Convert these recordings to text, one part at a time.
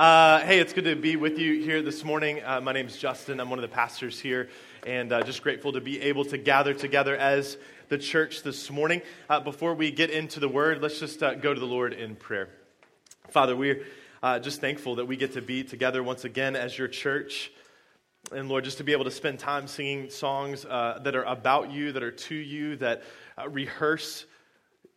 Uh, hey, it's good to be with you here this morning. Uh, my name is Justin. I'm one of the pastors here, and uh, just grateful to be able to gather together as the church this morning. Uh, before we get into the word, let's just uh, go to the Lord in prayer. Father, we're uh, just thankful that we get to be together once again as your church. And Lord, just to be able to spend time singing songs that are about you, that are to you, that rehearse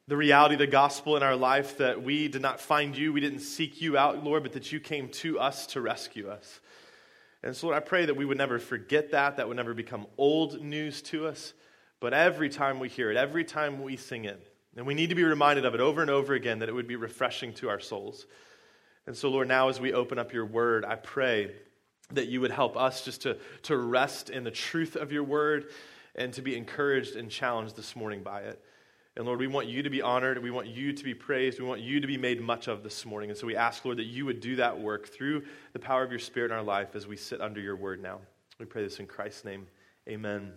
the reality of the gospel in our life that we did not find you, we didn't seek you out, Lord, but that you came to us to rescue us. And so, Lord, I pray that we would never forget that, that would never become old news to us. But every time we hear it, every time we sing it, and we need to be reminded of it over and over again, that it would be refreshing to our souls. And so, Lord, now as we open up your word, I pray that you would help us just to, to rest in the truth of your word and to be encouraged and challenged this morning by it. And Lord, we want you to be honored. We want you to be praised. We want you to be made much of this morning. And so we ask, Lord, that you would do that work through the power of your Spirit in our life as we sit under your word now. We pray this in Christ's name. Amen.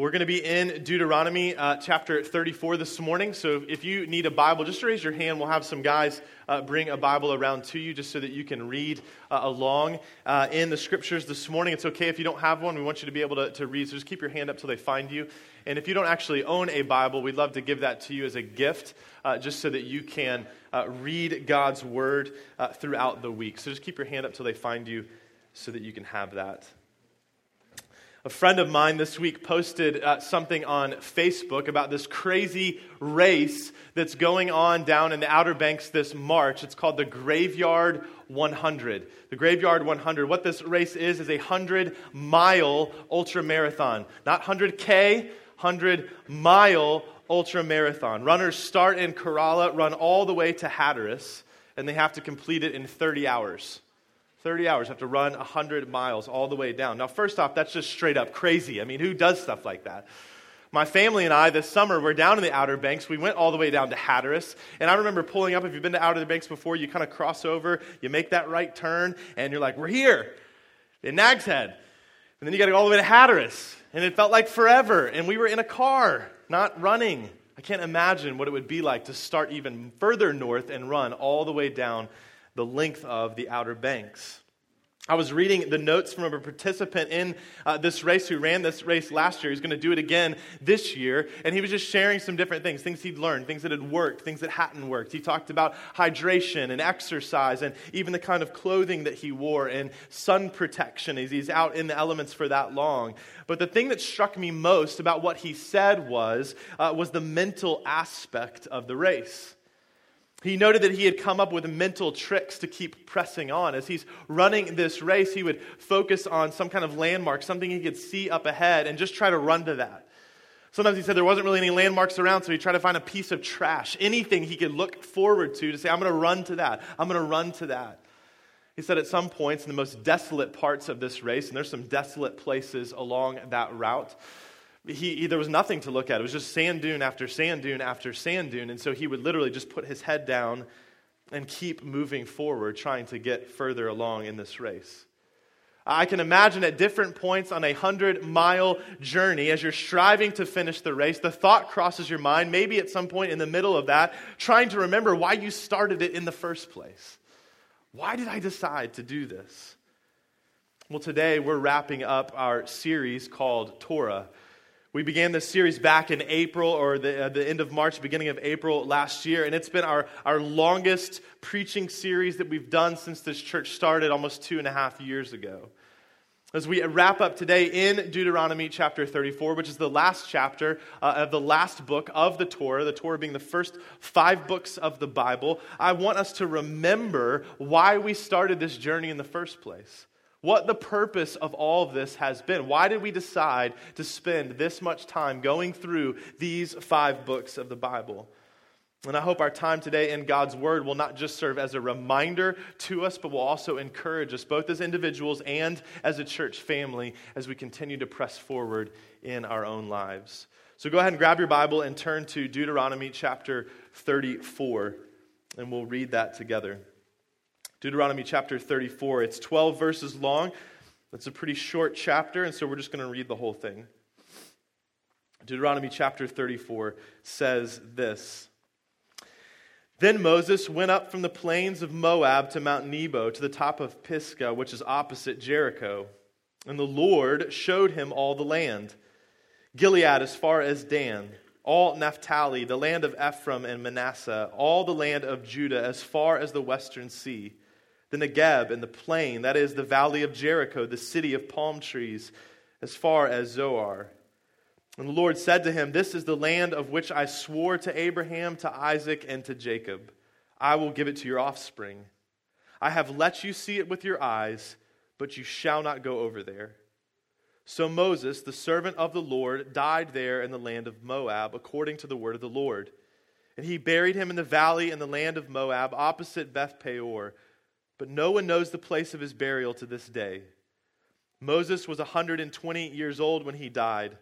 We're going to be in Deuteronomy uh, chapter 34 this morning. So if you need a Bible, just raise your hand. We'll have some guys uh, bring a Bible around to you just so that you can read uh, along uh, in the scriptures this morning. It's okay if you don't have one. We want you to be able to, to read. So just keep your hand up till they find you. And if you don't actually own a Bible, we'd love to give that to you as a gift uh, just so that you can uh, read God's word throughout the week. So just keep your hand up till they find you so that you can have that. A friend of mine this week posted uh, something on Facebook about this crazy race that's going on down in the Outer Banks this March. It's called the Graveyard 100. The Graveyard 100. What this race is, is a 100 mile ultra marathon. Not 100K, 100 mile ultra marathon. Runners start in Corolla, run all the way to Hatteras, and they have to complete it in 30 hours. 30 hours, have to run 100 miles all the way down. Now, first off, that's just straight up crazy. I mean, who does stuff like that? My family and I this summer were down in the Outer Banks. We went all the way down to Hatteras. And I remember pulling up. If you've been to Outer Banks before, you kind of cross over, you make that right turn, and you're like, we're here in Nag's Head. And then you got to go all the way to Hatteras. And it felt like forever. And we were in a car, not running. I can't imagine what it would be like to start even further north and run all the way down the length of the Outer Banks. I was reading the notes from a participant in uh, this race who ran this race last year. He's going to do it again this year. And he was just sharing some different things things he'd learned, things that had worked, things that hadn't worked. He talked about hydration and exercise and even the kind of clothing that he wore and sun protection as he's out in the elements for that long. But the thing that struck me most about what he said was, uh, was the mental aspect of the race. He noted that he had come up with mental tricks to keep pressing on. As he's running this race, he would focus on some kind of landmark, something he could see up ahead, and just try to run to that. Sometimes he said there wasn't really any landmarks around, so he tried to find a piece of trash, anything he could look forward to to say, I'm going to run to that. I'm going to run to that. He said at some points in the most desolate parts of this race, and there's some desolate places along that route, he, he, there was nothing to look at. It was just sand dune after sand dune after sand dune. And so he would literally just put his head down and keep moving forward, trying to get further along in this race. I can imagine at different points on a hundred mile journey, as you're striving to finish the race, the thought crosses your mind, maybe at some point in the middle of that, trying to remember why you started it in the first place. Why did I decide to do this? Well, today we're wrapping up our series called Torah we began this series back in April or the, uh, the end of March, beginning of April last year, and it's been our, our longest preaching series that we've done since this church started almost two and a half years ago. As we wrap up today in Deuteronomy chapter 34, which is the last chapter uh, of the last book of the Torah, the Torah being the first five books of the Bible, I want us to remember why we started this journey in the first place what the purpose of all of this has been. Why did we decide to spend this much time going through these five books of the Bible? And I hope our time today in God's Word will not just serve as a reminder to us, but will also encourage us, both as individuals and as a church family, as we continue to press forward in our own lives. So go ahead and grab your Bible and turn to Deuteronomy chapter 34, and we'll read that together. Deuteronomy chapter 34. It's 12 verses long. That's a pretty short chapter, and so we're just going to read the whole thing. Deuteronomy chapter 34 says this Then Moses went up from the plains of Moab to Mount Nebo, to the top of Pisgah, which is opposite Jericho. And the Lord showed him all the land Gilead as far as Dan, all Naphtali, the land of Ephraim and Manasseh, all the land of Judah as far as the western sea, the Negeb and the plain, that is, the valley of Jericho, the city of palm trees, as far as Zoar. And the Lord said to him, This is the land of which I swore to Abraham, to Isaac, and to Jacob. I will give it to your offspring. I have let you see it with your eyes, but you shall not go over there. So Moses, the servant of the Lord, died there in the land of Moab, according to the word of the Lord. And he buried him in the valley in the land of Moab, opposite Beth Peor. But no one knows the place of his burial to this day. Moses was a 120 years old when he died.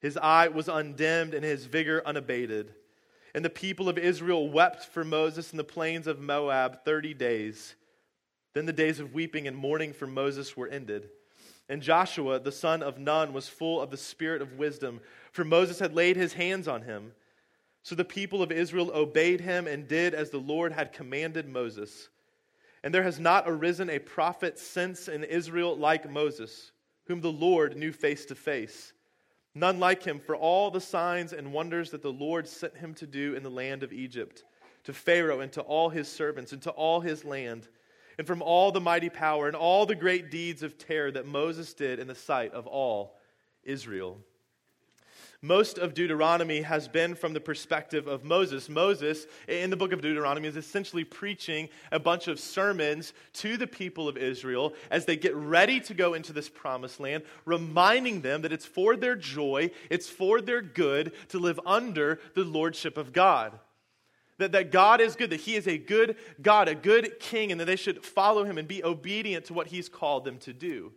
His eye was undimmed and his vigor unabated. And the people of Israel wept for Moses in the plains of Moab 30 days. Then the days of weeping and mourning for Moses were ended. And Joshua, the son of Nun, was full of the spirit of wisdom, for Moses had laid his hands on him. So the people of Israel obeyed him and did as the Lord had commanded Moses. And there has not arisen a prophet since in Israel like Moses, whom the Lord knew face to face None like him for all the signs and wonders that the Lord sent him to do in the land of Egypt, to Pharaoh and to all his servants and to all his land, and from all the mighty power and all the great deeds of terror that Moses did in the sight of all Israel. Most of Deuteronomy has been from the perspective of Moses. Moses, in the book of Deuteronomy, is essentially preaching a bunch of sermons to the people of Israel as they get ready to go into this promised land, reminding them that it's for their joy, it's for their good to live under the lordship of God. That, that God is good, that He is a good God, a good king, and that they should follow Him and be obedient to what He's called them to do.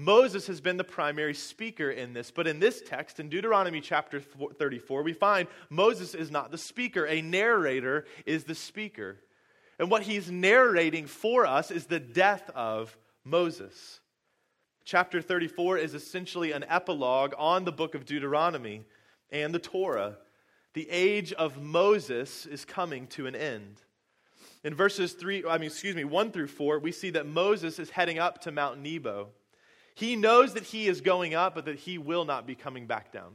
Moses has been the primary speaker in this, but in this text, in Deuteronomy chapter 34, we find Moses is not the speaker. A narrator is the speaker. And what he's narrating for us is the death of Moses. Chapter 34 is essentially an epilogue on the book of Deuteronomy and the Torah. The age of Moses is coming to an end. In verses 3, I mean, excuse me, 1 through 4, we see that Moses is heading up to Mount Nebo. He knows that he is going up, but that he will not be coming back down.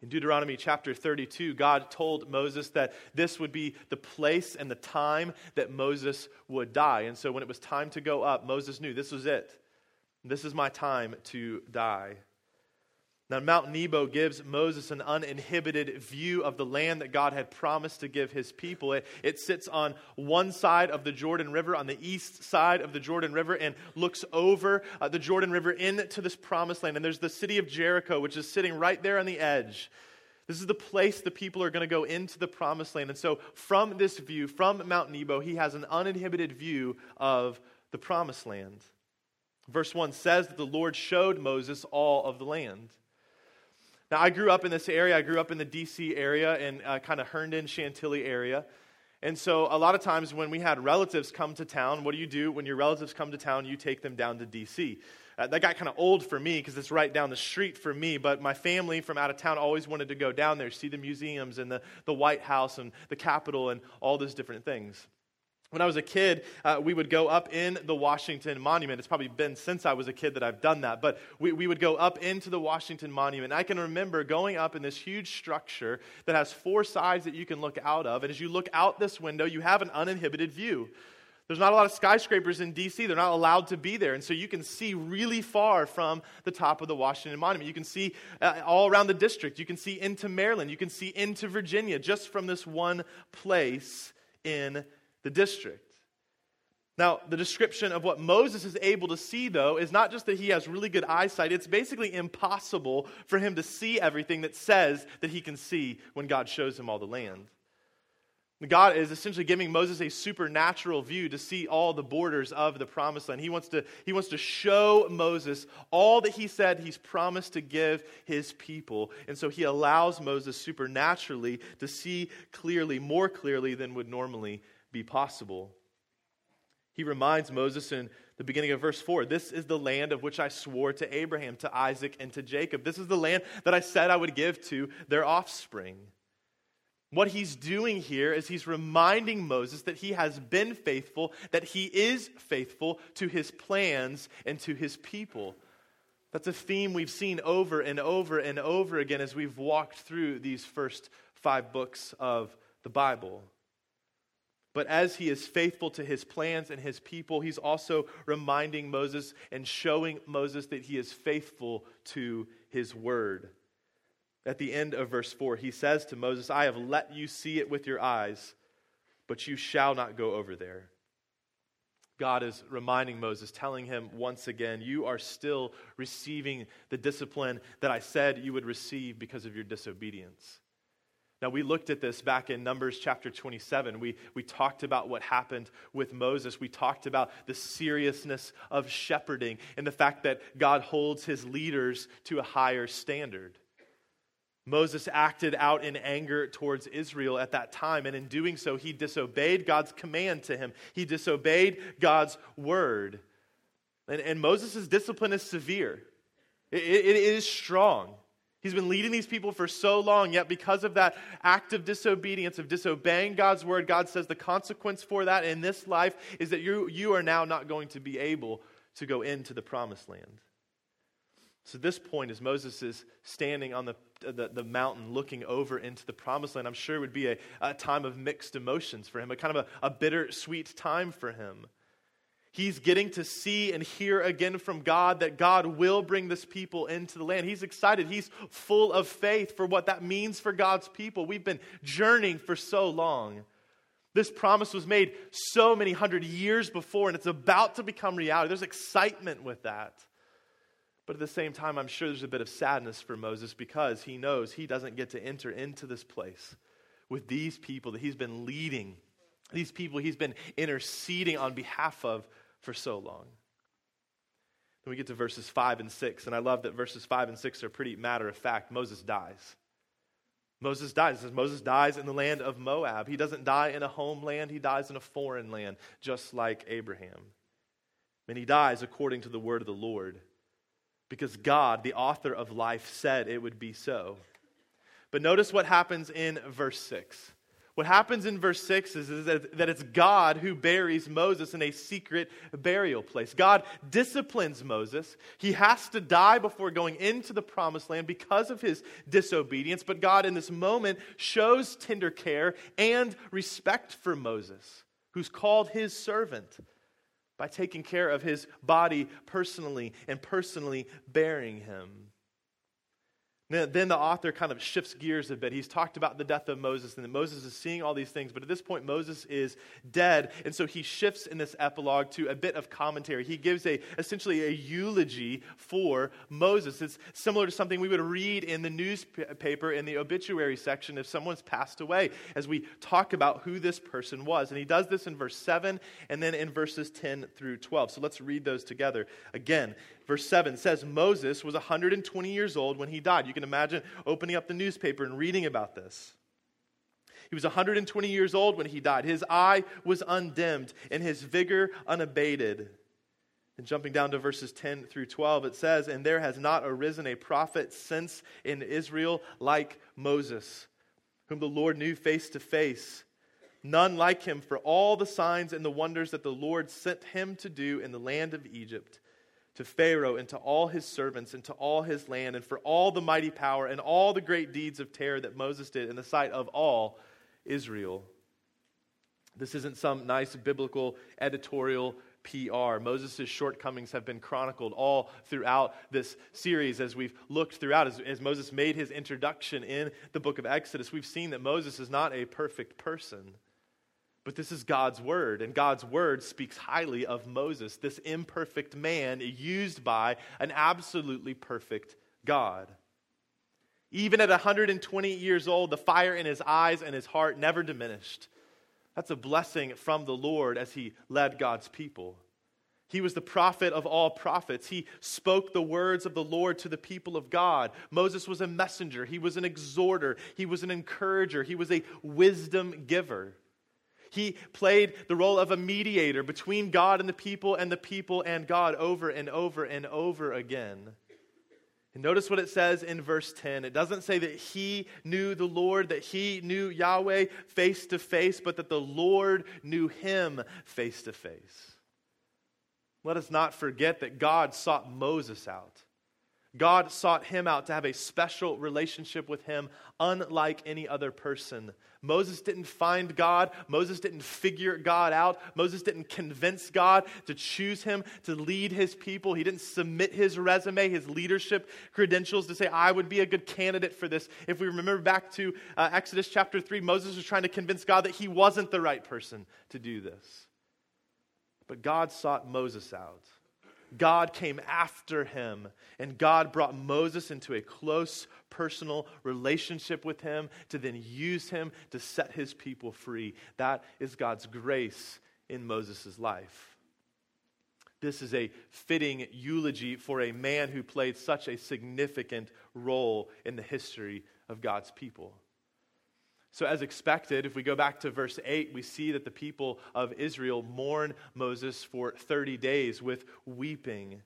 In Deuteronomy chapter 32, God told Moses that this would be the place and the time that Moses would die. And so when it was time to go up, Moses knew this was it. This is my time to die. Now, Mount Nebo gives Moses an uninhibited view of the land that God had promised to give his people. It, it, sits on one side of the Jordan River, on the east side of the Jordan River, and looks over uh, the Jordan River into this promised land. And there's the city of Jericho, which is sitting right there on the edge. This is the place the people are going to go into the promised land. And so, from this view, from Mount Nebo, he has an uninhibited view of the promised land. Verse 1 says that the Lord showed Moses all of the land. Now, I grew up in this area. I grew up in the D.C. area and uh, kind of Herndon, Chantilly area. And so, a lot of times when we had relatives come to town, what do you do when your relatives come to town? You take them down to D.C. Uh, that got kind of old for me because it's right down the street for me, but my family from out of town always wanted to go down there, see the museums and the, the White House and the Capitol and all those different things. When I was a kid, uh, we would go up in the Washington Monument. It's probably been since I was a kid that I've done that, but we, we would go up into the Washington Monument. I can remember going up in this huge structure that has four sides that you can look out of. And as you look out this window, you have an uninhibited view. There's not a lot of skyscrapers in DC. They're not allowed to be there. And so you can see really far from the top of the Washington Monument. You can see uh, all around the district. You can see into Maryland. You can see into Virginia just from this one place in the district. Now, the description of what Moses is able to see, though, is not just that he has really good eyesight. It's basically impossible for him to see everything that says that he can see when God shows him all the land. God is essentially giving Moses a supernatural view to see all the borders of the promised land. He wants to, he wants to show Moses all that he said he's promised to give his people. And so he allows Moses supernaturally to see clearly, more clearly than would normally be possible. He reminds Moses in the beginning of verse 4 This is the land of which I swore to Abraham, to Isaac, and to Jacob. This is the land that I said I would give to their offspring. What he's doing here is he's reminding Moses that he has been faithful, that he is faithful to his plans and to his people. That's a theme we've seen over and over and over again as we've walked through these first five books of the Bible. But as he is faithful to his plans and his people, he's also reminding Moses and showing Moses that he is faithful to his word. At the end of verse 4, he says to Moses, I have let you see it with your eyes, but you shall not go over there. God is reminding Moses, telling him once again, You are still receiving the discipline that I said you would receive because of your disobedience. Now, we looked at this back in Numbers chapter 27. We, we talked about what happened with Moses. We talked about the seriousness of shepherding and the fact that God holds his leaders to a higher standard. Moses acted out in anger towards Israel at that time, and in doing so, he disobeyed God's command to him. He disobeyed God's word. And, and Moses' discipline is severe, it, it is strong. He's been leading these people for so long, yet because of that act of disobedience, of disobeying God's word, God says the consequence for that in this life is that you, you are now not going to be able to go into the promised land. So, this point, is Moses is standing on the, the, the, mountain looking over into the promised land, I'm sure it would be a, a time of mixed emotions for him, a kind of a, a bittersweet time for him. He's getting to see and hear again from God that God will bring this people into the land. He's excited. He's full of faith for what that means for God's people. We've been journeying for so long. This promise was made so many hundred years before, and it's about to become reality. There's excitement with that. But at the same time, I'm sure there's a bit of sadness for Moses because he knows he doesn't get to enter into this place with these people that he's been leading, these people he's been interceding on behalf of for so long. Then we get to verses 5 and 6, and I love that verses 5 and 6 are pretty matter of fact. Moses dies. Moses dies. It says Moses dies in the land of Moab. He doesn't die in a homeland, he dies in a foreign land, just like Abraham. And he dies according to the word of the Lord because God, the author of life, said it would be so. But notice what happens in verse 6. What happens in verse 6 is, is that, it's God who buries Moses in a secret burial place. God disciplines Moses. He has to die before going into the promised land because of his disobedience. But God, in this moment, shows tender care and respect for Moses, who's called his servant by taking care of his body personally and personally bearing him. Then the author kind of shifts gears a bit. He's talked about the death of Moses and that Moses is seeing all these things, but at this point, Moses is dead. And so he shifts in this epilogue to a bit of commentary. He gives a, essentially a eulogy for Moses. It's similar to something we would read in the newspaper in the obituary section if someone's passed away, as we talk about who this person was. And he does this in verse 7 and then in verses 10 through 12. So let's read those together. Again, verse 7 says Moses was 120 years old when he died. You can imagine opening up the newspaper and reading about this. He was 120 years old when he died. His eye was undimmed and his vigor unabated. And jumping down to verses 10 through 12, it says, And there has not arisen a prophet since in Israel like Moses, whom the Lord knew face to face. None like him for all the signs and the wonders that the Lord sent him to do in the land of Egypt to Pharaoh and to all his servants and to all his land and for all the mighty power and all the great deeds of terror that Moses did in the sight of all Israel. This isn't some nice biblical editorial PR. Moses' shortcomings have been chronicled all throughout this series as we've looked throughout. As, as, Moses made his introduction in the book of Exodus, we've seen that Moses is not a perfect person. But this is God's word, and God's word speaks highly of Moses, this imperfect man used by an absolutely perfect God. Even at 120 years old, the fire in his eyes and his heart never diminished. That's a blessing from the Lord as he led God's people. He was the prophet of all prophets. He spoke the words of the Lord to the people of God. Moses was a messenger. He was an exhorter. He was an encourager. He was a wisdom giver. He played the role of a mediator between God and the people and the people and God over and over and over again. And notice what it says in verse 10. It doesn't say that he knew the Lord, that he knew Yahweh face to face, but that the Lord knew him face to face. Let us not forget that God sought Moses out. God sought him out to have a special relationship with him, unlike any other person. Moses didn't find God. Moses didn't figure God out. Moses didn't convince God to choose him to lead his people. He didn't submit his resume, his leadership credentials to say, I would be a good candidate for this. If we remember back to uh, Exodus chapter 3, Moses was trying to convince God that he wasn't the right person to do this. But God sought Moses out. God came after him, and God brought Moses into a close personal relationship with him to then use him to set his people free. That is God's grace in Moses' life. This is a fitting eulogy for a man who played such a significant role in the history of God's people. So, as expected, if we go back to verse 8, we see that the people of Israel mourn Moses for 30 days with weeping.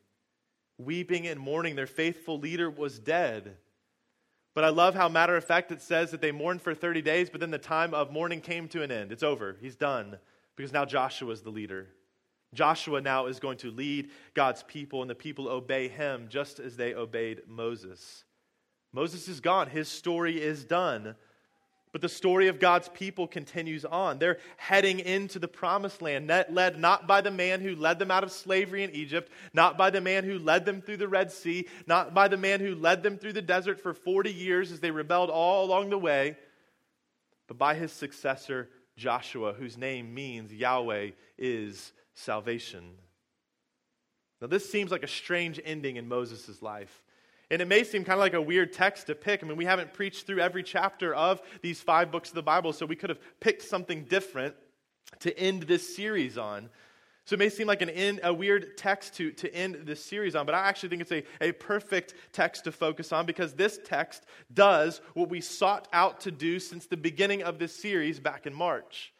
Weeping and mourning. Their faithful leader was dead. But I love how matter of fact it says that they mourned for 30 days, but then the time of mourning came to an end. It's over. He's done because now Joshua is the leader. Joshua now is going to lead God's people, and the people obey him just as they obeyed Moses. Moses is gone, his story is done. But the story of God's people continues on. They're heading into the promised land, led not by the man who led them out of slavery in Egypt, not by the man who led them through the Red Sea, not by the man who led them through the desert for 40 years as they rebelled all along the way, but by his successor, Joshua, whose name means Yahweh is salvation. Now, this seems like a strange ending in Moses' life. And it may seem kind of like a weird text to pick. I mean, we haven't preached through every chapter of these five books of the Bible, so we could have picked something different to end this series on. So it may seem like an end, a weird text to, to end this series on, but I actually think it's a, a perfect text to focus on because this text does what we sought out to do since the beginning of this series back in March.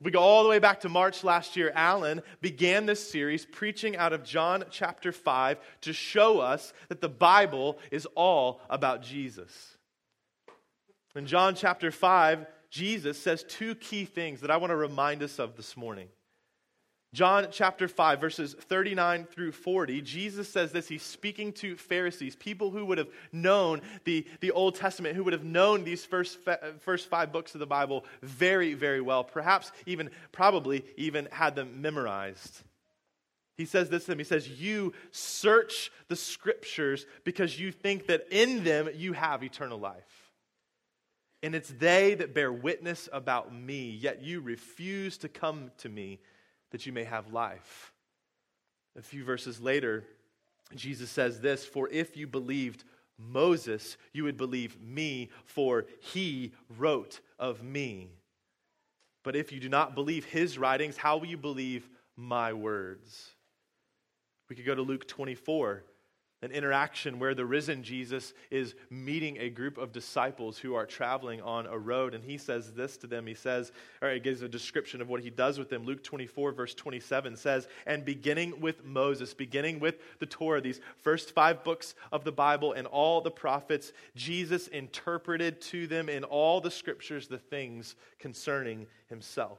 If we go all the way back to March last year, Alan began this series preaching out of John chapter 5 to show us that the Bible is all about Jesus. In John chapter 5, Jesus says two key things that I want to remind us of this morning. John chapter 5, verses 39 through 40, Jesus says this. He's speaking to Pharisees, people who would have known the, the Old Testament, who would have known these first, first five books of the Bible very, very well, perhaps even, probably even had them memorized. He says this to them He says, You search the scriptures because you think that in them you have eternal life. And it's they that bear witness about me, yet you refuse to come to me that you may have life. A few verses later, Jesus says this For if you believed Moses, you would believe me, for he wrote of me. But if you do not believe his writings, how will you believe my words? We could go to Luke 24 an interaction where the risen Jesus is meeting a group of disciples who are traveling on a road. And he says this to them. He says, or he gives a description of what he does with them. Luke 24, verse 27 says, And beginning with Moses, beginning with the Torah, these first five books of the Bible and all the prophets, Jesus interpreted to them in all the scriptures the things concerning himself.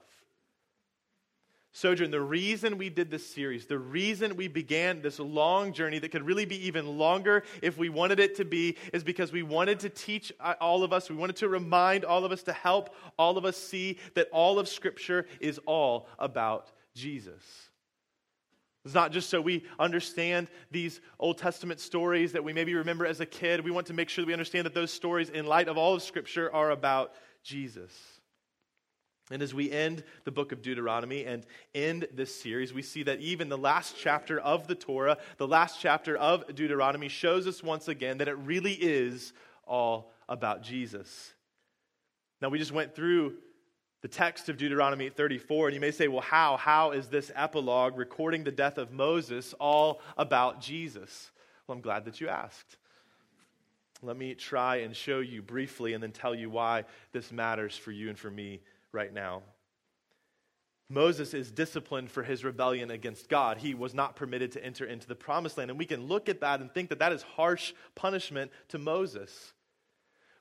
Sojourn, the reason we did this series, the reason we began this long journey that could really be even longer if we wanted it to be, is because we wanted to teach uh, all of us, we wanted to remind all of us, to help all of us see that all of Scripture is all about Jesus. It's not just so we understand these Old Testament stories that we maybe remember as a kid. We want to make sure that we understand that those stories, in light of all of Scripture, are about Jesus. And as we end the book of Deuteronomy and end this series, we see that even the last chapter of the Torah, the last chapter of Deuteronomy, shows us once again that it really is all about Jesus. Now, we just went through the text of Deuteronomy 34, and you may say, well, how? How is this epilogue recording the death of Moses all about Jesus? Well, I'm glad that you asked. Let me try and show you briefly and then tell you why this matters for you and for me right now. Moses is disciplined for his rebellion against God. He was not permitted to enter into the promised land. And we can look at that and think that that is harsh punishment to Moses.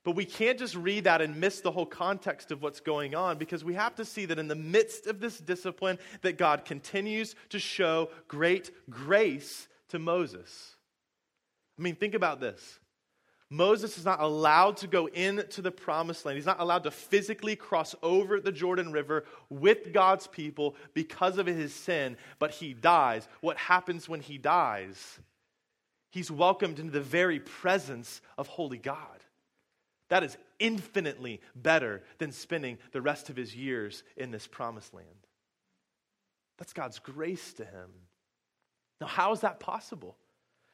But we can't just read that and miss the whole context of what's going on because we have to see that in the midst of this discipline that God continues to show great grace to Moses. I mean, think about this. Moses is not allowed to go into the promised land. He's not allowed to physically cross over the Jordan River with God's people because of his sin, but he dies. What happens when he dies? He's welcomed into the very presence of holy God. That is infinitely better than spending the rest of his years in this promised land. That's God's grace to him. Now, how is that possible?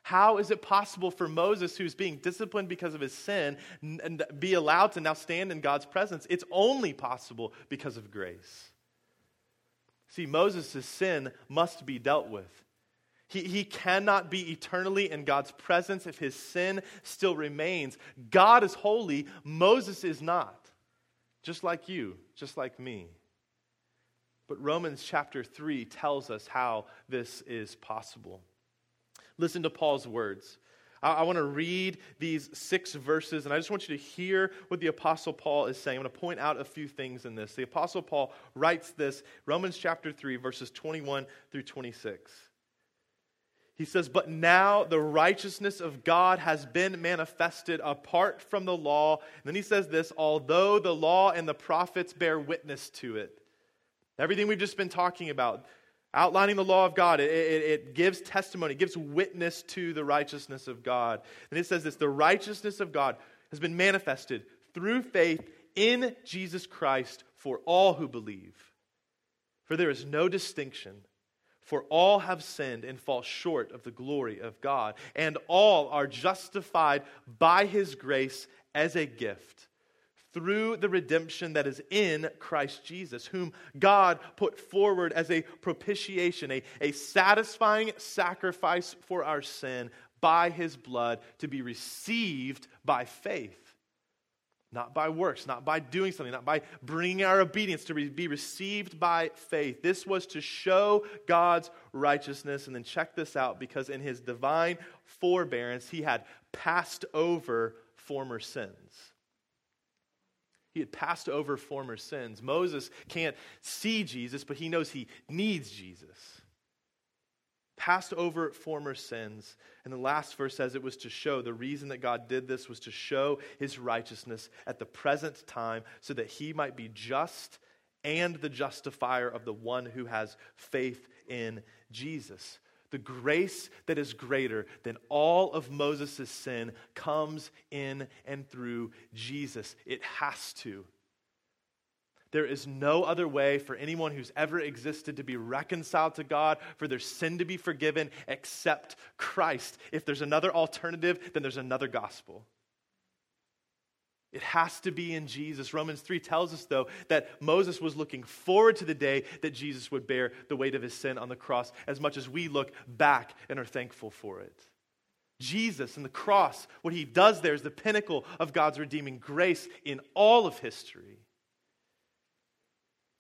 How is it possible for Moses, who's being disciplined because of his sin, and be allowed to now stand in God's presence? It's only possible because of grace. See, Moses' sin must be dealt with. He, he cannot be eternally in God's presence if his sin still remains. God is holy, Moses is not. Just like you, just like me. But Romans chapter 3 tells us how this is possible. Listen to Paul's words. I, I want to read these six verses, and I just want you to hear what the Apostle Paul is saying. I'm going to point out a few things in this. The Apostle Paul writes this, Romans chapter 3, verses 21 through 26. He says, But now the righteousness of God has been manifested apart from the law. And then he says this although the law and the prophets bear witness to it. Everything we've just been talking about, outlining the law of God, it, it, it gives testimony, it gives witness to the righteousness of God. And it says this the righteousness of God has been manifested through faith in Jesus Christ for all who believe. For there is no distinction. For all have sinned and fall short of the glory of God, and all are justified by his grace as a gift through the redemption that is in Christ Jesus, whom God put forward as a propitiation, a, a satisfying sacrifice for our sin by his blood to be received by faith not by works, not by doing something, not by bringing our obedience to be received by faith. This was to show God's righteousness. And then check this out because in his divine forbearance, he had passed over former sins. He had passed over former sins. Moses can't see Jesus, but he knows he needs Jesus passed over former sins. And the last verse says it was to show the reason that God did this was to show his righteousness at the present time so that he might be just and the justifier of the one who has faith in Jesus. The grace that is greater than all of Moses' sin comes in and through Jesus. It has to. There is no other way for anyone who's ever existed to be reconciled to God, for their sin to be forgiven, except Christ. If there's another alternative, then there's another gospel. It has to be in Jesus. Romans 3 tells us, though, that Moses was looking forward to the day that Jesus would bear the weight of his sin on the cross, as much as we look back and are thankful for it. Jesus and the cross, what he does there is the pinnacle of God's redeeming grace in all of history.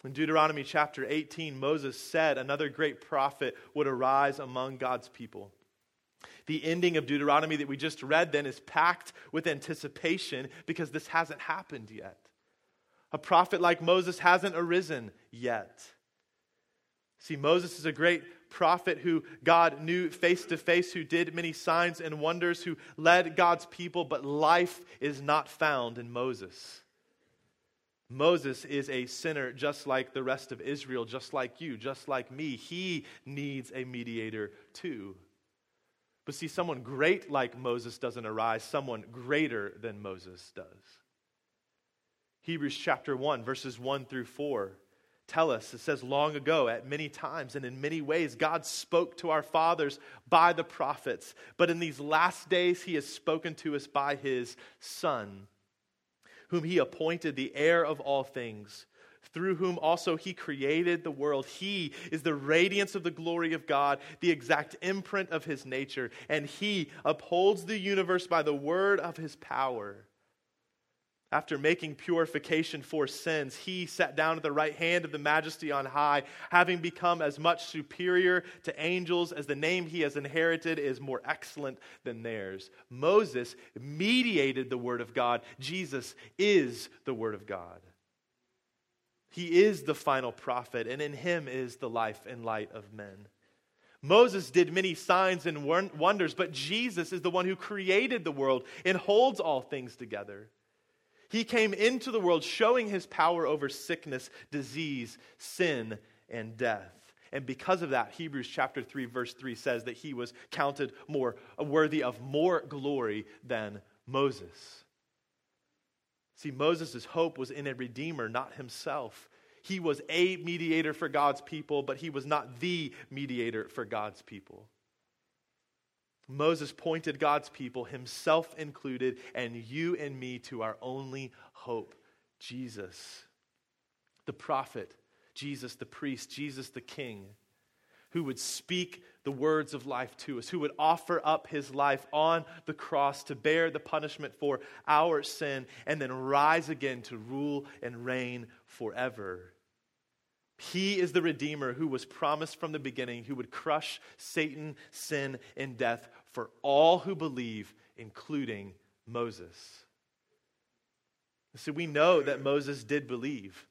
In Deuteronomy chapter 18, Moses said another great prophet would arise among God's people. The ending of Deuteronomy that we just read then is packed with anticipation because this hasn't happened yet. A prophet like Moses hasn't arisen yet. See, Moses is a great prophet who God knew face to face, who did many signs and wonders, who led God's people, but life is not found in Moses. Moses is a sinner just like the rest of Israel, just like you, just like me. He needs a mediator too. But see, someone great like Moses doesn't arise, someone greater than Moses does. Hebrews chapter 1, verses 1 through 4 tell us it says, Long ago, at many times and in many ways, God spoke to our fathers by the prophets, but in these last days, he has spoken to us by his Son whom he appointed the heir of all things, through whom also he created the world. He is the radiance of the glory of God, the exact imprint of his nature, and he upholds the universe by the word of his power. After making purification for sins, he sat down at the right hand of the majesty on high, having become as much superior to angels as the name he has inherited is more excellent than theirs. Moses mediated the word of God. Jesus is the word of God. He is the final prophet, and in him is the life and light of men. Moses did many signs and wonders, but Jesus is the one who created the world and holds all things together. He came into the world showing his power over sickness, disease, sin, and death. And because of that, Hebrews chapter 3 verse 3 says that he was counted more worthy of more glory than Moses. See, Moses' hope was in a redeemer, not himself. He was a mediator for God's people, but he was not the mediator for God's people. Moses pointed God's people, himself included, and you and me to our only hope Jesus, the prophet, Jesus the priest, Jesus the king, who would speak the words of life to us, who would offer up his life on the cross to bear the punishment for our sin, and then rise again to rule and reign forever. He is the Redeemer who was promised from the beginning, who would crush Satan, sin, and death for all who believe, including Moses. So we know that Moses did believe.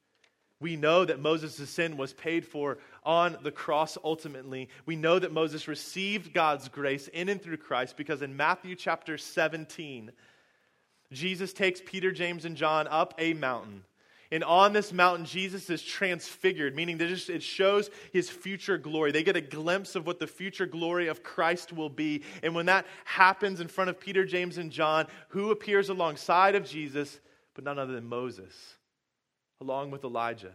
We know that Moses' sin was paid for on the cross ultimately. We know that Moses received God's grace in and through Christ because in Matthew chapter 17, Jesus takes Peter, James, and John up a mountain. And on this mountain, Jesus is transfigured, meaning it shows his future glory. They get a glimpse of what the future glory of Christ will be. And when that happens in front of Peter, James, and John, who appears alongside of Jesus, but none other than Moses, along with Elijah?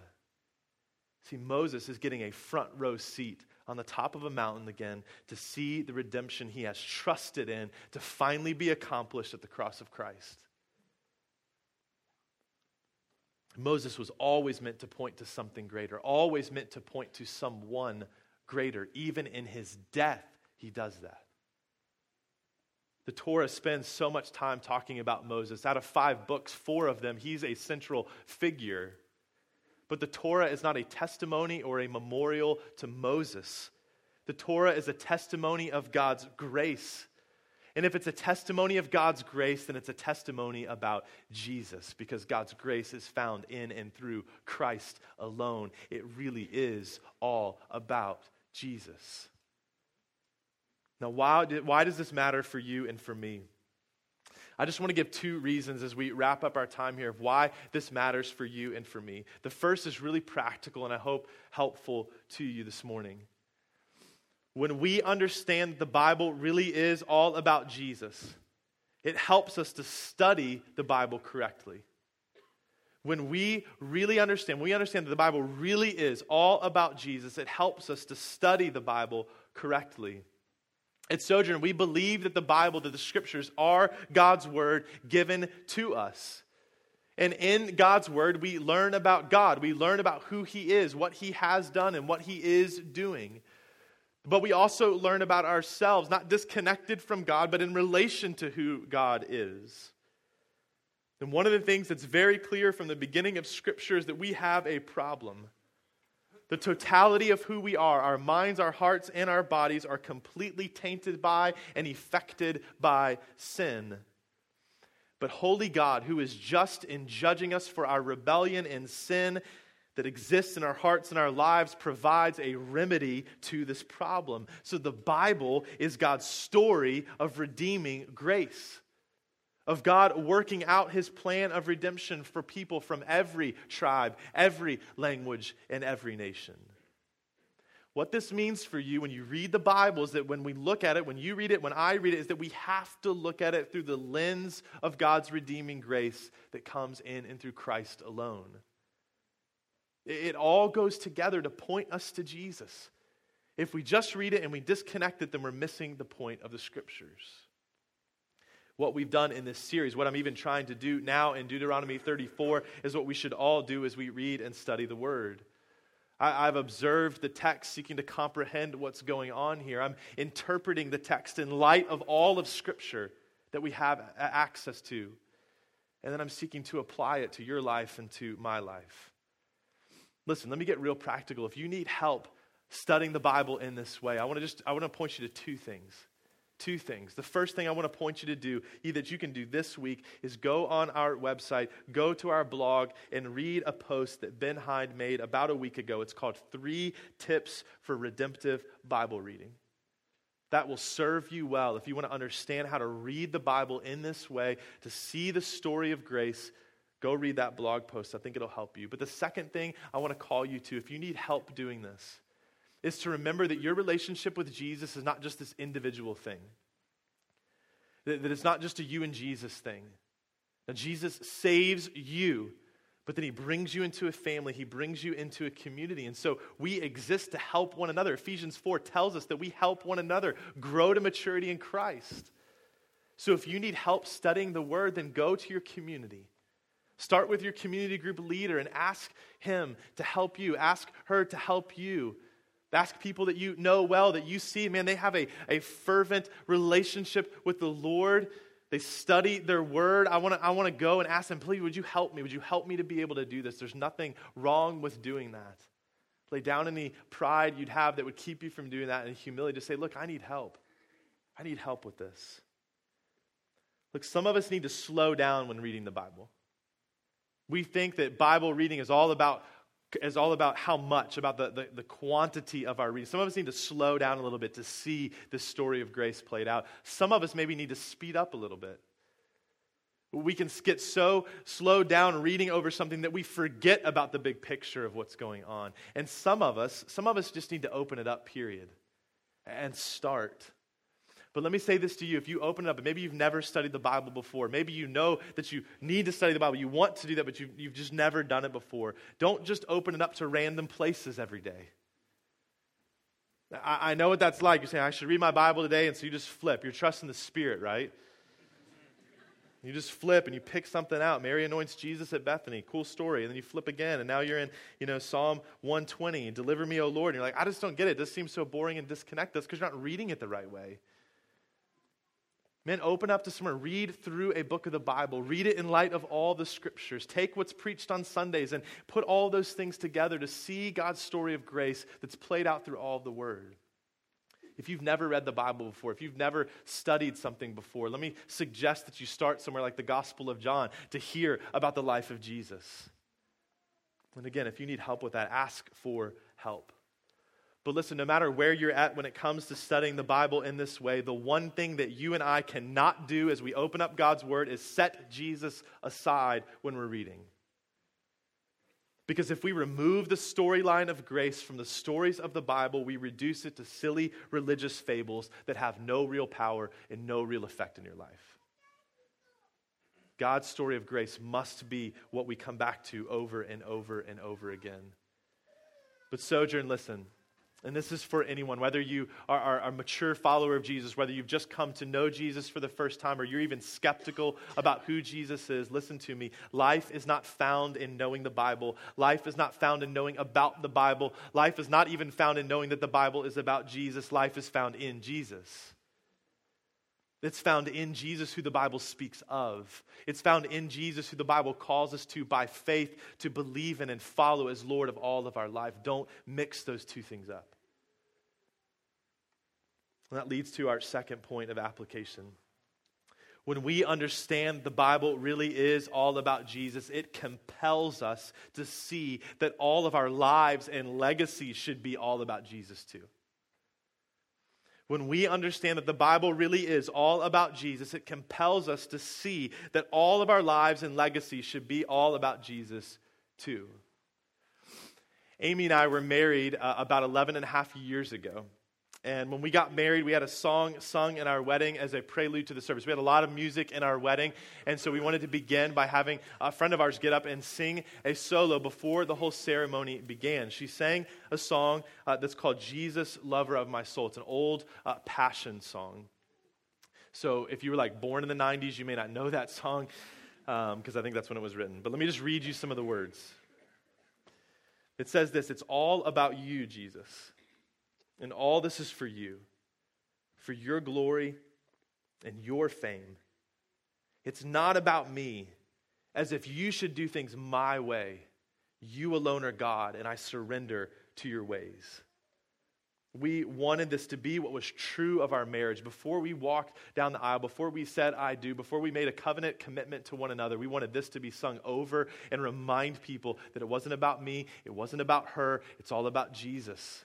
See, Moses is getting a front row seat on the top of a mountain again to see the redemption he has trusted in to finally be accomplished at the cross of Christ. Moses was always meant to point to something greater, always meant to point to someone greater. Even in his death, he does that. The Torah spends so much time talking about Moses. Out of five books, four of them, he's a central figure. But the Torah is not a testimony or a memorial to Moses. The Torah is a testimony of God's grace and if it's a testimony of God's grace, then it's a testimony about Jesus because God's grace is found in and through Christ alone. It really is all about Jesus. Now, why, why does this matter for you and for me? I just want to give two reasons as we wrap up our time here of why this matters for you and for me. The first is really practical and I hope helpful to you this morning when we understand that the Bible really is all about Jesus, it helps us to study the Bible correctly. When we really understand, we understand that the Bible really is all about Jesus, it helps us to study the Bible correctly. At Sojourn, we believe that the Bible, that the scriptures are God's word given to us. And in God's word, we learn about God. We learn about who He is, what He has done, and what He is doing. But we also learn about ourselves, not disconnected from God, but in relation to who God is. And one of the things that's very clear from the beginning of Scripture is that we have a problem. The totality of who we are, our minds, our hearts, and our bodies, are completely tainted by and affected by sin. But holy God, who is just in judging us for our rebellion and sin, that exists in our hearts and our lives provides a remedy to this problem. So the Bible is God's story of redeeming grace, of God working out his plan of redemption for people from every tribe, every language, and every nation. What this means for you when you read the Bible is that when we look at it, when you read it, when I read it, is that we have to look at it through the lens of God's redeeming grace that comes in and through Christ alone. It all goes together to point us to Jesus. If we just read it and we disconnect it, then we're missing the point of the scriptures. What we've done in this series, what I'm even trying to do now in Deuteronomy 34, is what we should all do as we read and study the word. I, have observed the text seeking to comprehend what's going on here. I'm interpreting the text in light of all of Scripture that we have access to. and then I'm seeking to apply it to your life and to my life. Listen, let me get real practical. If you need help studying the Bible in this way, I want to just I want to point you to two things. Two things. The first thing I want to point you to do, that you can do this week, is go on our website, go to our blog, and read a post that Ben Hyde made about a week ago. It's called Three Tips for Redemptive Bible Reading. That will serve you well if you want to understand how to read the Bible in this way, to see the story of grace. Go read that blog post. I think it'll help you. But the second thing I want to call you to, if you need help doing this, is to remember that your relationship with Jesus is not just this individual thing, that, that it's not just a you and Jesus thing. Now, Jesus saves you but then he brings you into a family, he brings you into a community. And so we exist to help one another. Ephesians 4 tells us that we help one another grow to maturity in Christ. So if you need help studying the word, then go to your community. Start with your community group leader and ask him to help you, ask her to help you. Ask people that you know well, that you see, man, they have a, a fervent relationship with the Lord they study their word. I want to I want to go and ask them, please, would you help me? Would you help me to be able to do this? There's nothing wrong with doing that. Lay down any pride you'd have that would keep you from doing that and humility to say, look, I need help. I need help with this. Look, some of us need to slow down when reading the Bible. We think that Bible reading is all about is all about how much, about the, the, the, quantity of our reading. Some of us need to slow down a little bit to see the story of grace played out. Some of us maybe need to speed up a little bit. We can get so slowed down reading over something that we forget about the big picture of what's going on. And some of us, some of us just need to open it up, period, and start. But let me say this to you if you open it up, and maybe you've never studied the Bible before, maybe you know that you need to study the Bible, you want to do that, but you've, you've just never done it before. Don't just open it up to random places every day. I, I know what that's like. You're saying, I should read my Bible today, and so you just flip. You're trusting the Spirit, right? You just flip and you pick something out. Mary anoints Jesus at Bethany. Cool story. And then you flip again, and now you're in, you know, Psalm 120. Deliver me, O Lord. And you're like, I just don't get it. This seems so boring and disconnect. That's because you're not reading it the right way. Man, open up to somewhere. Read through a book of the Bible. Read it in light of all the scriptures. Take what's preached on Sundays and put all those things together to see God's story of grace that's played out through all the Word. If you've never read the Bible before, if you've never studied something before, let me suggest that you start somewhere like the Gospel of John to hear about the life of Jesus. And again, if you need help with that, ask for help. But listen, no matter where you're at when it comes to studying the Bible in this way, the one thing that you and I cannot do as we open up God's Word is set Jesus aside when we're reading. Because if we remove the storyline of grace from the stories of the Bible, we reduce it to silly religious fables that have no real power and no real effect in your life. God's story of grace must be what we come back to over and over and over again. But, Sojourn, listen. And this is for anyone, whether you are, are, a mature follower of Jesus, whether you've just come to know Jesus for the first time, or you're even skeptical about who Jesus is. Listen to me. Life is not found in knowing the Bible. Life is not found in knowing about the Bible. Life is not even found in knowing that the Bible is about Jesus. Life is found in Jesus. It's found in Jesus, who the Bible speaks of. It's found in Jesus, who the Bible calls us to by faith to believe in and follow as Lord of all of our life. Don't mix those two things up. And that leads to our second point of application. When we understand the Bible really is all about Jesus, it compels us to see that all of our lives and legacies should be all about Jesus too. When we understand that the Bible really is all about Jesus, it compels us to see that all of our lives and legacy should be all about Jesus too. Amy and I were married uh, about 11 and a half years ago. And when we got married, we had a song sung in our wedding as a prelude to the service. We had a lot of music in our wedding. And so we wanted to begin by having a friend of ours get up and sing a solo before the whole ceremony began. She sang a song uh, that's called Jesus, Lover of My Soul. It's an old uh, passion song. So if you were like born in the 90s, you may not know that song because um, I think that's when it was written. But let me just read you some of the words. It says this It's all about you, Jesus. And all this is for you, for your glory and your fame. It's not about me, as if you should do things my way. You alone are God, and I surrender to your ways. We wanted this to be what was true of our marriage. Before we walked down the aisle, before we said, I do, before we made a covenant commitment to one another, we wanted this to be sung over and remind people that it wasn't about me, it wasn't about her, it's all about Jesus.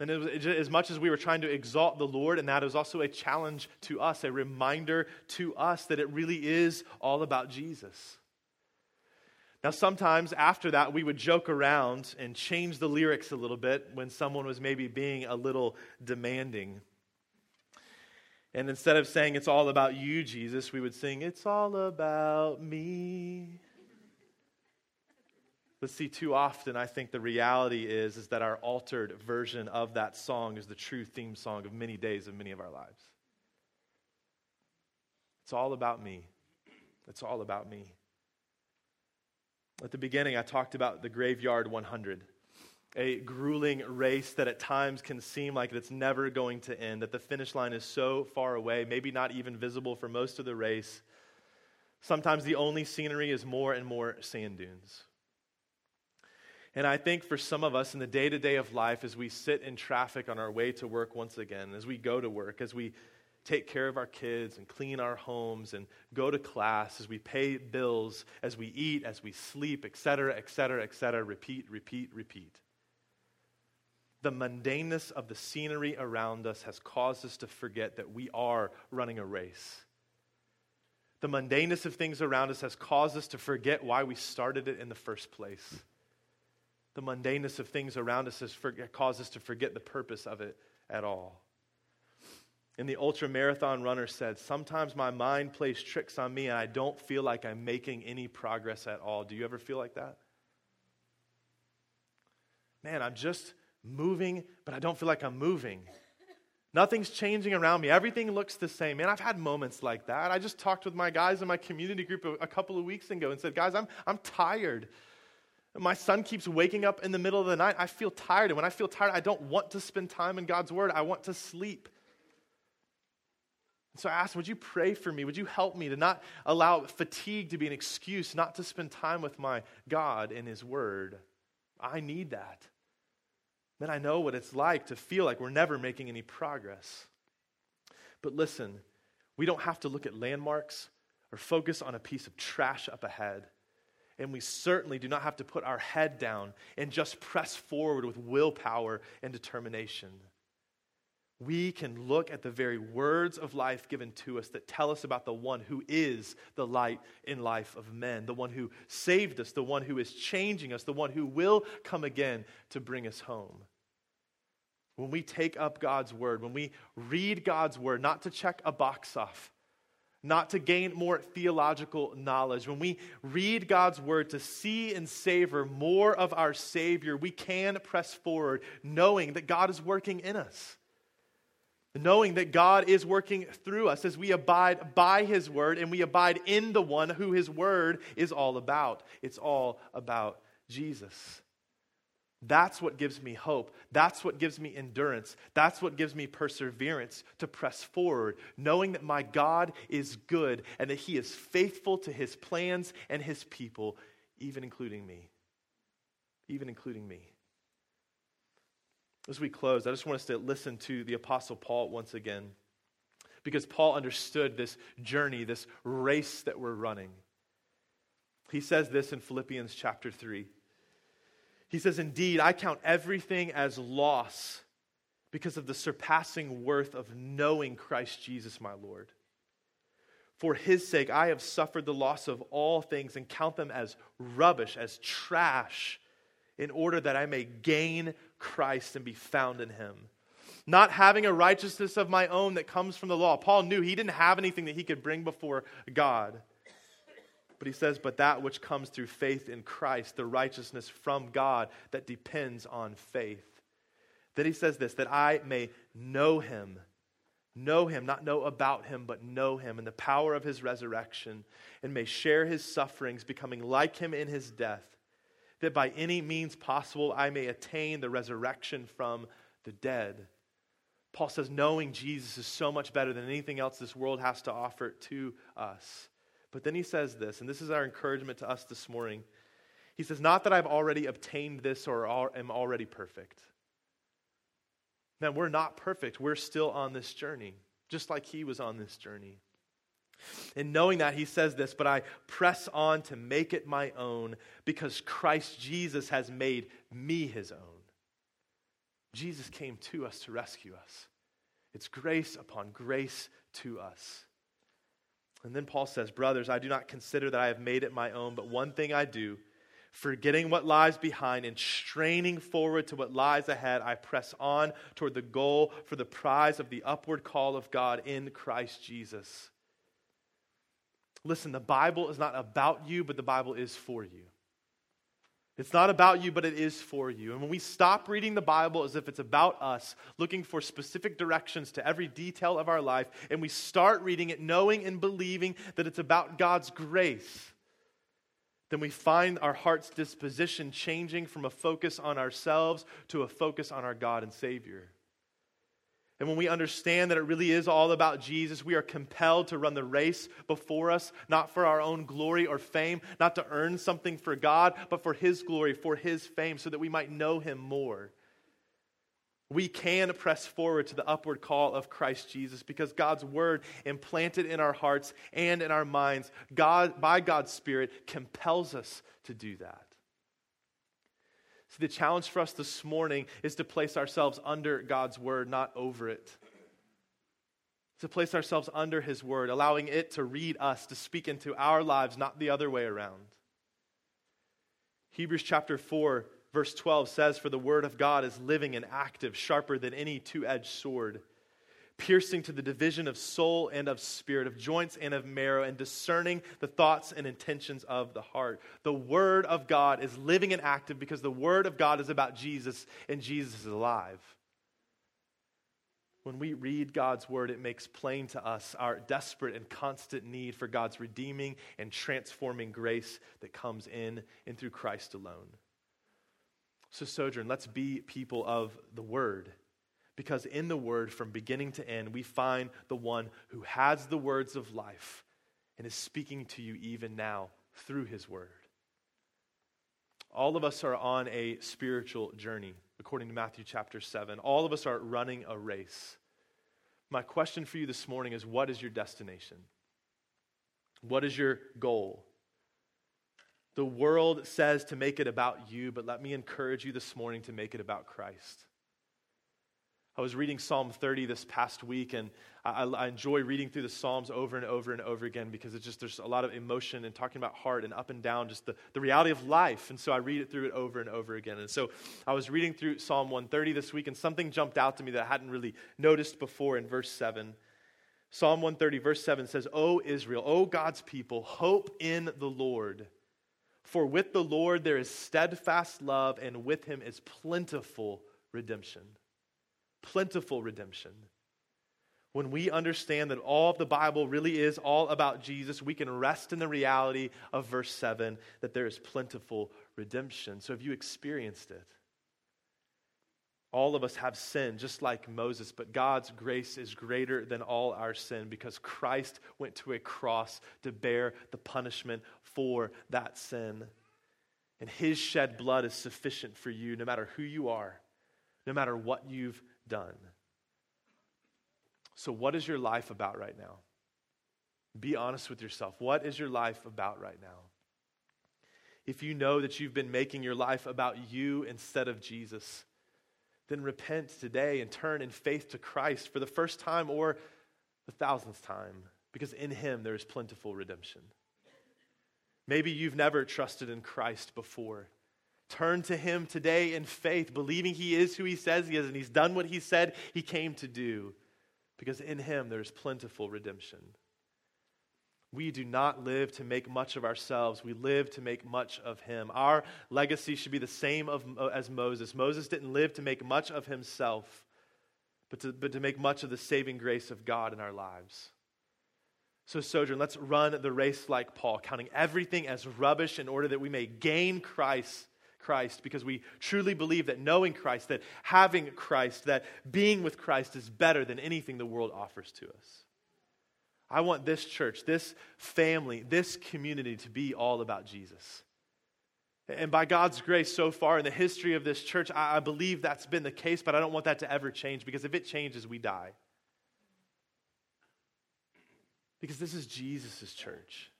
And as much as we were trying to exalt the Lord, and that is also a challenge to us, a reminder to us that it really is all about Jesus. Now, sometimes after that, we would joke around and change the lyrics a little bit when someone was maybe being a little demanding. And instead of saying, It's all about you, Jesus, we would sing, It's all about me. But see, too often, I think the reality is, is that our altered version of that song is the true theme song of many days of many of our lives. It's all about me. It's all about me. At the beginning, I talked about the Graveyard 100, a grueling race that at times can seem like it's never going to end, that the finish line is so far away, maybe not even visible for most of the race. Sometimes the only scenery is more and more sand dunes. And I think for some of us in the day to day of life, as we sit in traffic on our way to work once again, as we go to work, as we take care of our kids and clean our homes and go to class, as we pay bills, as we eat, as we sleep, etc., etc., etc., repeat, repeat, repeat. The mundaneness of the scenery around us has caused us to forget that we are running a race. The mundaneness of things around us has caused us to forget why we started it in the first place. The mundaneness of things around us has caused us to forget the purpose of it at all. And the ultra marathon runner said, Sometimes my mind plays tricks on me and I don't feel like I'm making any progress at all. Do you ever feel like that? Man, I'm just moving, but I don't feel like I'm moving. Nothing's changing around me. Everything looks the same. Man, I've had moments like that. I just talked with my guys in my community group a, a couple of weeks ago and said, Guys, I'm, I'm tired. My son keeps waking up in the middle of the night. I feel tired. And when I feel tired, I don't want to spend time in God's Word. I want to sleep. So I asked, Would you pray for me? Would you help me to not allow fatigue to be an excuse not to spend time with my God in His Word? I need that. Then I know what it's like to feel like we're never making any progress. But listen, we don't have to look at landmarks or focus on a piece of trash up ahead. And we certainly do not have to put our head down and just press forward with willpower and determination we can look at the very words of life given to us that tell us about the one who is the light in life of men, the one who saved us, the one who is changing us, the one who will come again to bring us home. When we take up God's word, when we read God's word, not to check a box off, not to gain more theological knowledge, when we read God's word to see and savor more of our Savior, we can press forward knowing that God is working in us Knowing that God is working through us as we abide by His Word and we abide in the one who His Word is all about. It's all about Jesus. That's what gives me hope. That's what gives me endurance. That's what gives me perseverance to press forward, knowing that my God is good and that He is faithful to His plans and His people, even including me. Even including me. As we close, I just want us to listen to the Apostle Paul once again. Because Paul understood this journey, this race that we're running. He says this in Philippians chapter 3. He says, Indeed, I count everything as loss because of the surpassing worth of knowing Christ Jesus my Lord. For his sake, I have suffered the loss of all things and count them as rubbish, as trash in order that I may gain Christ and be found in him. Not having a righteousness of my own that comes from the law. Paul knew he didn't have anything that he could bring before God. But he says, but that which comes through faith in Christ, the righteousness from God that depends on faith. Then he says this, that I may know him. Know him, not know about him, but know him and the power of his resurrection, and may share his sufferings, becoming like him in his death that by any means possible I may attain the resurrection from the dead. Paul says, knowing Jesus is so much better than anything else this world has to offer to us. But then he says this, and this is our encouragement to us this morning. He says, Not that I've already obtained this or am already perfect. Now, we're not perfect. We're still on this journey, just like he was on this journey. And knowing that, he says this, but I press on to make it my own because Christ Jesus has made me his own. Jesus came to us to rescue us. It's grace upon grace to us. And then Paul says, Brothers, I do not consider that I have made it my own, but one thing I do, forgetting what lies behind and straining forward to what lies ahead, I press on toward the goal for the prize of the upward call of God in Christ Jesus. Listen, the Bible is not about you, but the Bible is for you. It's not about you, but it is for you. And when we stop reading the Bible as if it's about us, looking for specific directions to every detail of our life, and we start reading it knowing and believing that it's about God's grace, then we find our heart's disposition changing from a focus on ourselves to a focus on our God and Savior. And when we understand that it really is all about Jesus, we are compelled to run the race before us, not for our own glory or fame, not to earn something for God, but for His glory, for His fame, so that we might know Him more. We can press forward to the upward call of Christ Jesus because God's word implanted in our hearts and in our minds, God, by God's Spirit, compels us to do that. See, the challenge for us this morning is to place ourselves under God's word, not over it. To place ourselves under his word, allowing it to read us, to speak into our lives, not the other way around. Hebrews chapter 4, verse 12 says, For the word of God is living and active, sharper than any two edged sword piercing to the division of soul and of spirit, of joints and of marrow, and discerning the thoughts and intentions of the heart. The Word of God is living and active because the Word of God is about Jesus and Jesus is alive. When we read God's Word, it makes plain to us our desperate and constant need for God's redeeming and transforming grace that comes in and through Christ alone. So, Sojourn, let's be people of the Word because in the Word, from beginning to end, we find the one who has the words of life and is speaking to you even now through His Word. All of us are on a spiritual journey, according to Matthew chapter 7. All of us are running a race. My question for you this morning is what is your destination? What is your goal? The world says to make it about you, but let me encourage you this morning to make it about Christ. I was reading Psalm 30 this past week, and I, I, enjoy reading through the Psalms over and over and over again because it's just there's a lot of emotion and talking about heart and up and down, just the, the reality of life. And so I read it through it over and over again. And so I was reading through Psalm 130 this week, and something jumped out to me that I hadn't really noticed before in verse 7. Psalm 130, verse 7 says, O Israel, O God's people, hope in the Lord. For with the Lord there is steadfast love, and with him is plentiful redemption plentiful redemption. When we understand that all of the Bible really is all about Jesus, we can rest in the reality of verse 7 that there is plentiful redemption. So, have you experienced it? All of us have sin, just like Moses, but God's grace is greater than all our sin because Christ went to a cross to bear the punishment for that sin. And his shed blood is sufficient for you, no matter who you are, no matter what you've done. So, what is your life about right now? Be honest with yourself. What is your life about right now? If you know that you've been making your life about you instead of Jesus, then repent today and turn in faith to Christ for the first time or the thousandth time, because in Him there is plentiful redemption. Maybe you've never trusted in Christ before. Turn to him today in faith, believing he is who he says he is, and he's done what he said he came to do, because in him there's plentiful redemption. We do not live to make much of ourselves. We live to make much of him. Our legacy should be the same of, uh, as Moses. Moses didn't live to make much of himself, but to, but to make much of the saving grace of God in our lives. So, Sojourn, let's run the race like Paul, counting everything as rubbish in order that we may gain Christ Christ because we truly believe that knowing Christ, that having Christ, that being with Christ is better than anything the world offers to us. I want this church, this family, this community to be all about Jesus. And by God's grace, so far in the history of this church, I, believe that's been the case, but I don't want that to ever change because if it changes, we die. Because this is Jesus' church.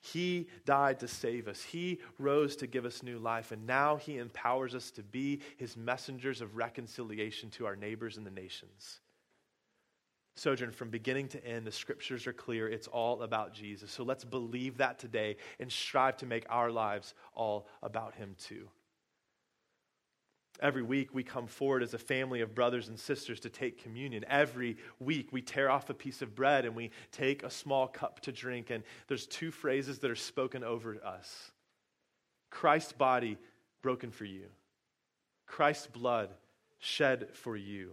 He died to save us. He rose to give us new life. And now He empowers us to be His messengers of reconciliation to our neighbors and the nations. Sojourn, from beginning to end, the scriptures are clear. It's all about Jesus. So let's believe that today and strive to make our lives all about Him too. Every week we come forward as a family of brothers and sisters to take communion. Every week we tear off a piece of bread and we take a small cup to drink. And there's two phrases that are spoken over us Christ's body broken for you, Christ's blood shed for you.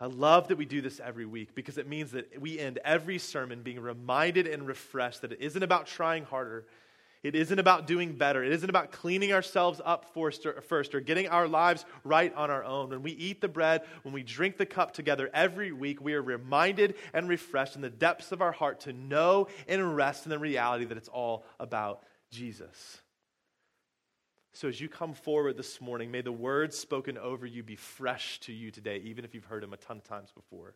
I love that we do this every week because it means that we end every sermon being reminded and refreshed that it isn't about trying harder. It isn't about doing better. It isn't about cleaning ourselves up first or, getting our lives right on our own. When we eat the bread, when we drink the cup together every week, we are reminded and refreshed in the depths of our heart to know and rest in the reality that it's all about Jesus. So, as you come forward this morning, may the words spoken over you be fresh to you today, even if you've heard them a ton of times before.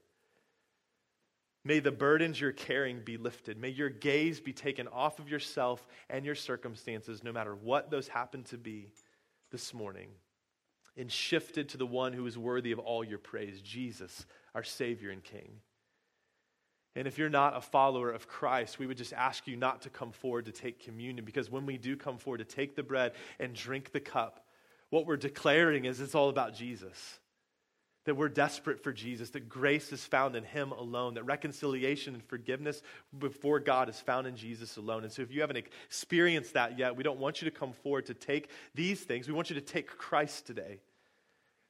May the burdens you're carrying be lifted. May your gaze be taken off of yourself and your circumstances, no matter what those happen to be this morning, and shifted to the one who is worthy of all your praise, Jesus, our Savior and King. And if you're not a follower of Christ, we would just ask you not to come forward to take communion because when we do come forward to take the bread and drink the cup, what we're declaring is it's all about Jesus. That we're desperate for Jesus, that grace is found in Him alone, that reconciliation and forgiveness before God is found in Jesus alone. And so, if you haven't experienced that yet, we don't want you to come forward to take these things. We want you to take Christ today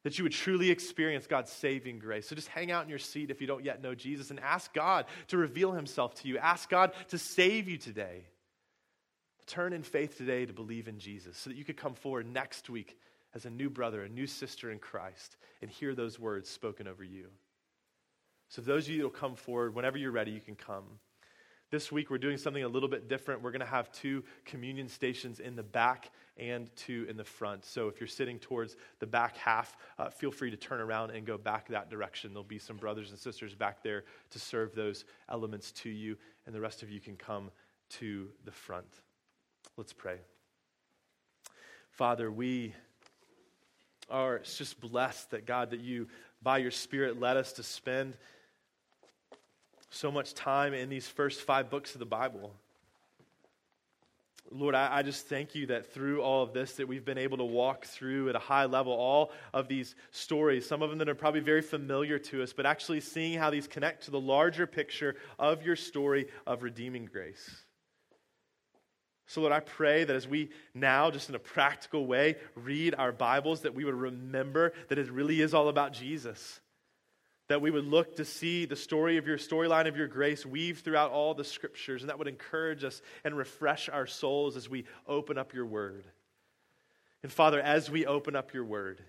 that you would truly experience God's saving grace. So just hang out in your seat if you don't yet know Jesus and ask God to reveal himself to you. Ask God to save you today. Turn in faith today to believe in Jesus so that you could come forward next week as a new brother, a new sister in Christ, and hear those words spoken over you. So, those of you that will come forward, whenever you're ready, you can come. This week, we're doing something a little bit different. We're going to have two communion stations in the back and two in the front. So if you're sitting towards the back half, uh, feel free to turn around and go back that direction. There'll be some brothers and sisters back there to serve those elements to you, and the rest of you can come to the front. Let's pray. Father, we are just blessed that, God, that you, by your Spirit, led us to spend so much time in these first five books of the Bible. Lord, I, I, just thank you that through all of this that we've been able to walk through at a high level all of these stories, some of them that are probably very familiar to us, but actually seeing how these connect to the larger picture of your story of redeeming grace. So, Lord, I pray that as we now, just in a practical way, read our Bibles, that we would remember that it really is all about Jesus that we would look to see the story of your storyline of your grace weave throughout all the scriptures, and that would encourage us and refresh our souls as we open up your word. And Father, as we open up your word,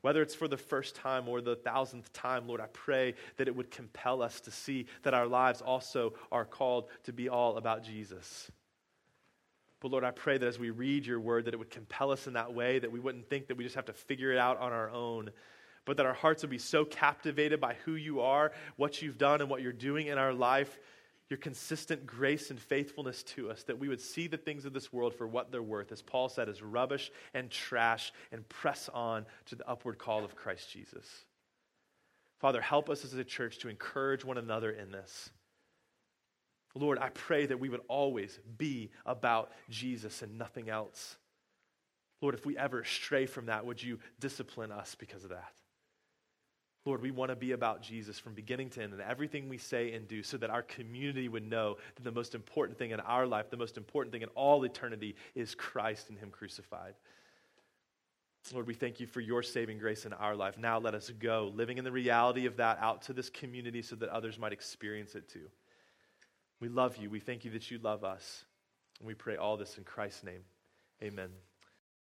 whether it's for the first time or the thousandth time, Lord, I pray that it would compel us to see that our lives also are called to be all about Jesus. But Lord, I pray that as we read your word, that it would compel us in that way, that we wouldn't think that we just have to figure it out on our own, but that our hearts would be so captivated by who you are, what you've done, and what you're doing in our life, your consistent grace and faithfulness to us, that we would see the things of this world for what they're worth, as Paul said, as rubbish and trash, and press on to the upward call of Christ Jesus. Father, help us as a church to encourage one another in this. Lord, I pray that we would always be about Jesus and nothing else. Lord, if we ever stray from that, would you discipline us because of that? Lord, we want to be about Jesus from beginning to end and everything we say and do so that our community would know that the most important thing in our life, the most important thing in all eternity is Christ and Him crucified. Lord, we thank you for your saving grace in our life. Now let us go, living in the reality of that out to this community so that others might experience it too. We love you. We thank you that you love us. And we pray all this in Christ's name. Amen.